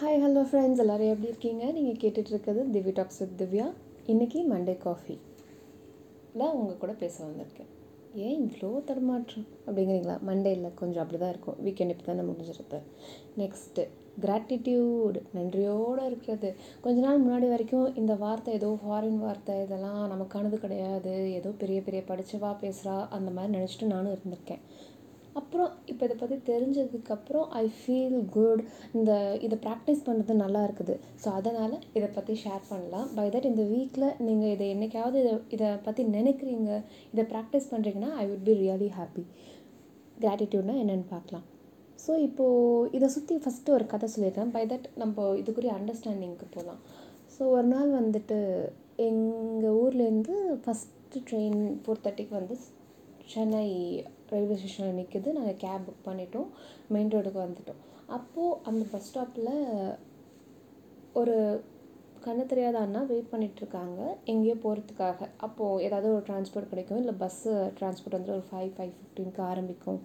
Hi hello friends எல்லோரும் எப்படி இருக்கீங்க? நீங்கள் கேட்டுட்டு இருக்கிறது திவ்யா டாக்ஸ் வித் திவ்யா. இன்றைக்கி மண்டே காஃபியில் உங்கள் கூட பேச வந்திருக்கேன். ஏன் இவ்வளோ தடுமாற்றம்? அப்படிங்கிறீங்களா? மண்டே இல்லை கொஞ்சம் அப்படி தான் இருக்கும். வீக்கெண்ட் இப்போ தானே முடிஞ்சிருது. நெக்ஸ்ட்டு கிராட்டிடியூடு நன்றியோடு இருக்கிறது. கொஞ்ச நாள் முன்னாடி வரைக்கும் இந்த வார்த்தை ஏதோ ஃபாரின் வார்த்தை இதெல்லாம் நமக்கானது கிடையாது. ஏதோ பெரிய பெரிய படித்தவா பேசுகிறா அந்த மாதிரி நினச்சிட்டு நானும் இருந்திருக்கேன். அப்புறம் இப்போ இதை பற்றி தெரிஞ்சதுக்கப்புறம் ஐ ஃபீல் குட் இந்த இதை ப்ராக்டிஸ் பண்ணுறது நல்லா இருக்குது. ஸோ அதனால் இதை பற்றி ஷேர் பண்ணலாம். பை தட் இந்த வீக்கில் நீங்கள் இதை என்றைக்காவது இதை இதை பற்றி நினைக்கிறீங்க இதை ப்ராக்டிஸ் பண்ணுறீங்கன்னா I would be really happy கிராட்டிடியூட்னா என்னென்னு பார்க்கலாம். ஸோ இப்போது இதை சுற்றி ஃபஸ்ட்டு ஒரு கதை சொல்லியிருக்கேன் பை தட் நம்ம இதுக்குரிய அண்டர்ஸ்டாண்டிங்க்கு போகலாம் ஸோ ஒரு நாள் வந்துட்டு எங்கள் ஊர்லேருந்து ஃபஸ்ட்டு ட்ரெயின் ஃபோர் தேர்ட்டிக்கு வந்து சென்னை ரயில்வே ஸ்டேஷனில் நிற்கிது நாங்கள் கேப் புக் பண்ணிட்டோம். மெயின் ரோடுக்கு வந்துட்டோம். அப்போது அந்த பஸ் ஸ்டாப்பில் ஒரு கண்ணு தெரியாத அண்ணா வெயிட் பண்ணிகிட்ருக்காங்க எங்கேயோ போகிறதுக்காக அப்போது ஏதாவது ஒரு டிரான்ஸ்போர்ட் கிடைக்கும். இல்லை பஸ்ஸு டிரான்ஸ்போர்ட் வந்து ஒரு ஃபைவ் ஃபைவ் ஃபிஃப்டீனுக்கு ஆரம்பிக்கும்.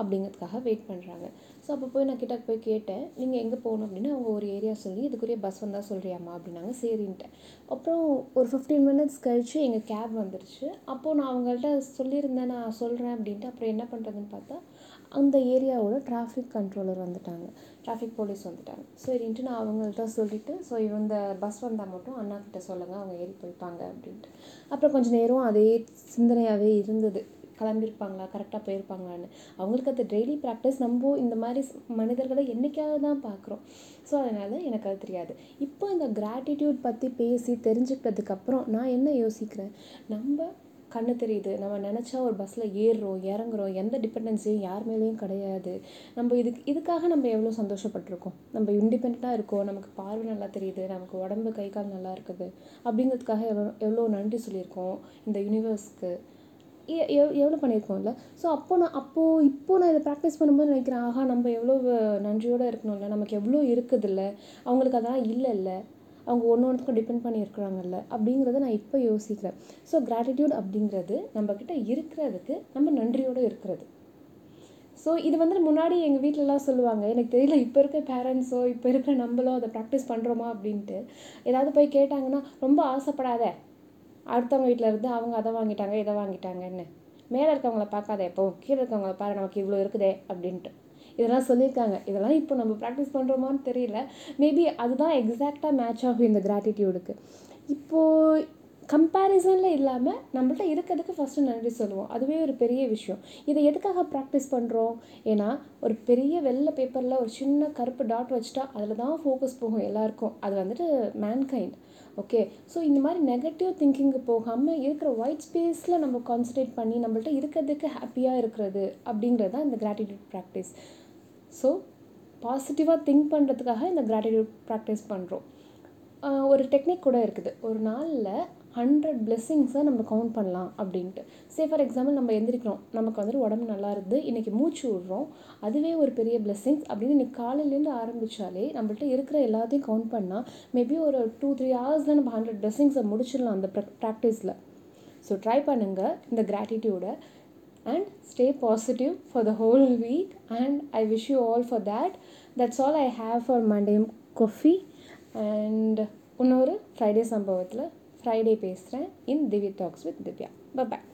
அப்படிங்கிறதுக்காக வெயிட் பண்ணுறாங்க ஸோ அப்போ போய் நான் கிட்ட போய் கேட்டேன். நீங்கள் எங்கே போகணும் அப்படின்னு அவங்க ஒரு ஏரியா சொல்லி இதுக்குரிய பஸ் வந்தால் சொல்கிறியாம்மா அப்படின்னாங்க. சரின்ட்டேன். அப்புறம் ஒரு ஃபிஃப்டீன் மினிட்ஸ் கழித்து எங்கள் கேப் வந்துருச்சு. அப்போது நான் அவங்கள்ட்ட சொல்லியிருந்தேன் நான் சொல்கிறேன் அப்படின்ட்டு. அப்புறம் என்ன பண்ணுறதுன்னு பார்த்தா அந்த ஏரியாவோட டிராஃபிக் கண்ட்ரோலர் வந்துட்டாங்க. டிராஃபிக் போலீஸ் வந்துட்டாங்க. சரின்ட்டு நான் அவங்கள்ட்ட சொல்லிவிட்டு ஸோ இந்த பஸ் வந்தால் மட்டும் அண்ணா கிட்டே சொல்லுங்கள் அவங்க ஏறி போய்ப்பாங்க அப்படின்ட்டு. அப்புறம் கொஞ்சம் நேரம் அதே சிந்தனையாகவே இருந்தது. கிளம்பியிருப்பாங்களா கரெக்டாக போயிருப்பாங்களான்னு. அவங்களுக்கு அது டெய்லி ப்ராக்டிஸ் நம்ம இந்த மாதிரி மனிதர்களை என்றைக்காவது தான் பார்க்குறோம். ஸோ அதனால் எனக்கு அது தெரியாது. இப்போ இந்த கிராட்டிடியூட் பற்றி பேசி தெரிஞ்சுக்கிட்டதுக்கப்புறம் நான் என்ன யோசிக்கிறேன்? நம்ம கண்ணு தெரியுது. நம்ம நினச்சா ஒரு பஸ்ஸில் ஏறுறோம் இறங்குறோம் எந்த டிபெண்டன்ஸியும் யார் மேலேயும் கிடையாது. நம்ம இதுக்கு இதுக்காக நம்ம எவ்வளோ சந்தோஷப்பட்டிருக்கோம்? நம்ம இண்டிபெண்ட்டாக இருக்கோம். நமக்கு பார்வை நல்லா தெரியுது. நமக்கு உடம்பு கை கால் நல்லா இருக்குது. அப்படிங்கிறதுக்காக எவ்வளோ எவ்வளோ நன்றி சொல்லியிருக்கோம் இந்த யூனிவர்ஸ்க்கு எவ்வளோ பண்ணியிருக்கோம்ல ஸோ அப்போ நான் அப்போது இப்போது நான் இதை ப்ராக்டிஸ் பண்ணும்போது நினைக்கிறேன் ஆஹா நம்ம எவ்வளோ நன்றியோடு இருக்கணும்ல? நமக்கு எவ்வளோ இருக்குதுல்ல? அவங்களுக்கு அதெல்லாம் இல்லைல்ல அவங்க ஒன்று ஒன்றுக்கும் டிபெண்ட் பண்ணி இருக்கிறாங்கல்ல அப்படிங்கிறத நான் இப்போ யோசிக்கிறேன் ஸோ கிராட்டிடியூட் அப்படிங்கிறது நம்மக்கிட்ட இருக்கிறதுக்கு நம்ம நன்றியோடு இருக்கிறது. ஸோ இது வந்து முன்னாடி எங்கள் வீட்டிலலாம் சொல்லுவாங்க எனக்கு தெரியல இப்போ இருக்க பேரண்ட்ஸோ இப்போ இருக்கிற நம்மளோ அதை ப்ராக்டிஸ் பண்ணுறோமா அப்படின்ட்டு. ஏதாவது போய் கேட்டாங்கன்னா ரொம்ப ஆசைப்படாத. அடுத்தவங்க வீட்டில் இருந்து அவங்க அதை வாங்கிட்டாங்க இதை வாங்கிட்டாங்கன்னு. மேலே இருக்கவங்கள பார்க்காத எப்போ கீழே இருக்கவங்கள பாரு நமக்கு இவ்வளோ இருக்குதே. அப்படின்ட்டு. இதெல்லாம் சொல்லியிருக்காங்க. இதெல்லாம் இப்போ நம்ம ப்ராக்டிஸ் பண்ணுறோமான்னு தெரியல. மேபி அதுதான் எக்ஸாக்டாக மேட்ச் ஆகும் இந்த கிராட்டிடியூடுக்கு இப்போது கம்பேரிசனில் இல்லாமல் நம்மள்ட்ட இருக்கிறதுக்கு ஃபஸ்ட்டு நன்றி சொல்லுவோம். அதுவே ஒரு பெரிய விஷயம். இதை எதுக்காக ப்ராக்டிஸ் பண்ணுறோம் ஏன்னா ஒரு பெரிய வெள்ளை பேப்பரில் ஒரு சின்ன கருப்பு டாட் வச்சுட்டா அதில் தான் ஃபோக்கஸ் போகும் எல்லாருக்கும். அது வந்துட்டு மேன்கைண்ட் ஓகே ஸோ இந்த மாதிரி நெகட்டிவ் திங்கிங்கு போகாமல் இருக்கிற ஒயிட் ஸ்பேஸில் நம்ம கான்சன்ட்ரேட் பண்ணி நம்மள்ட்ட இருக்கிறதுக்கு ஹாப்பியாக இருக்கிறது அப்படிங்கிறது தான் இந்த கிராட்டிடியூட் ப்ராக்டிஸ் ஸோ பாசிட்டிவாக திங்க் பண்ணுறதுக்காக இந்த கிராட்டிடியூட் ப்ராக்டிஸ் பண்ணுறோம் ஒரு டெக்னிக் கூட இருக்குது. ஒரு நாளில் ஹண்ட்ரட் பிளெஸ்ஸிங்ஸை நம்ம கவுண்ட் பண்ணலாம் அப்படின்ட்டு. சே ஃபார் எக்ஸாம்பிள் நம்ம எந்திரிக்கிறோம். நமக்கு வந்துட்டு உடம்பு நல்லா இருக்குது. இன்றைக்கி மூச்சு விட்றோம். அதுவே ஒரு பெரிய பிளெஸ்ஸிங்ஸ் அப்படின்னு இன்றைக்கி காலையிலேருந்து ஆரம்பித்தாலே நம்மள்ட்ட இருக்கிற எல்லாத்தையும் கவுண்ட் பண்ணால் மேபி ஒரு டூ த்ரீ ஹவர்ஸில் நம்ம ஹண்ட்ரட் பிளெஸ்ஸிங்ஸை முடிச்சிடலாம் அந்த ப்ராக்டிஸில் ஸோ ட்ரை பண்ணுங்கள் இந்த கிராட்டிடியூடை and stay positive for the whole week and I wish you all for that that's all I have for Monday coffee and இன்னொரு ஃப்ரைடே சம்பவத்தில் ஃப்ரைடே பேசுகிறேன் in Divya talks with Divya bye bye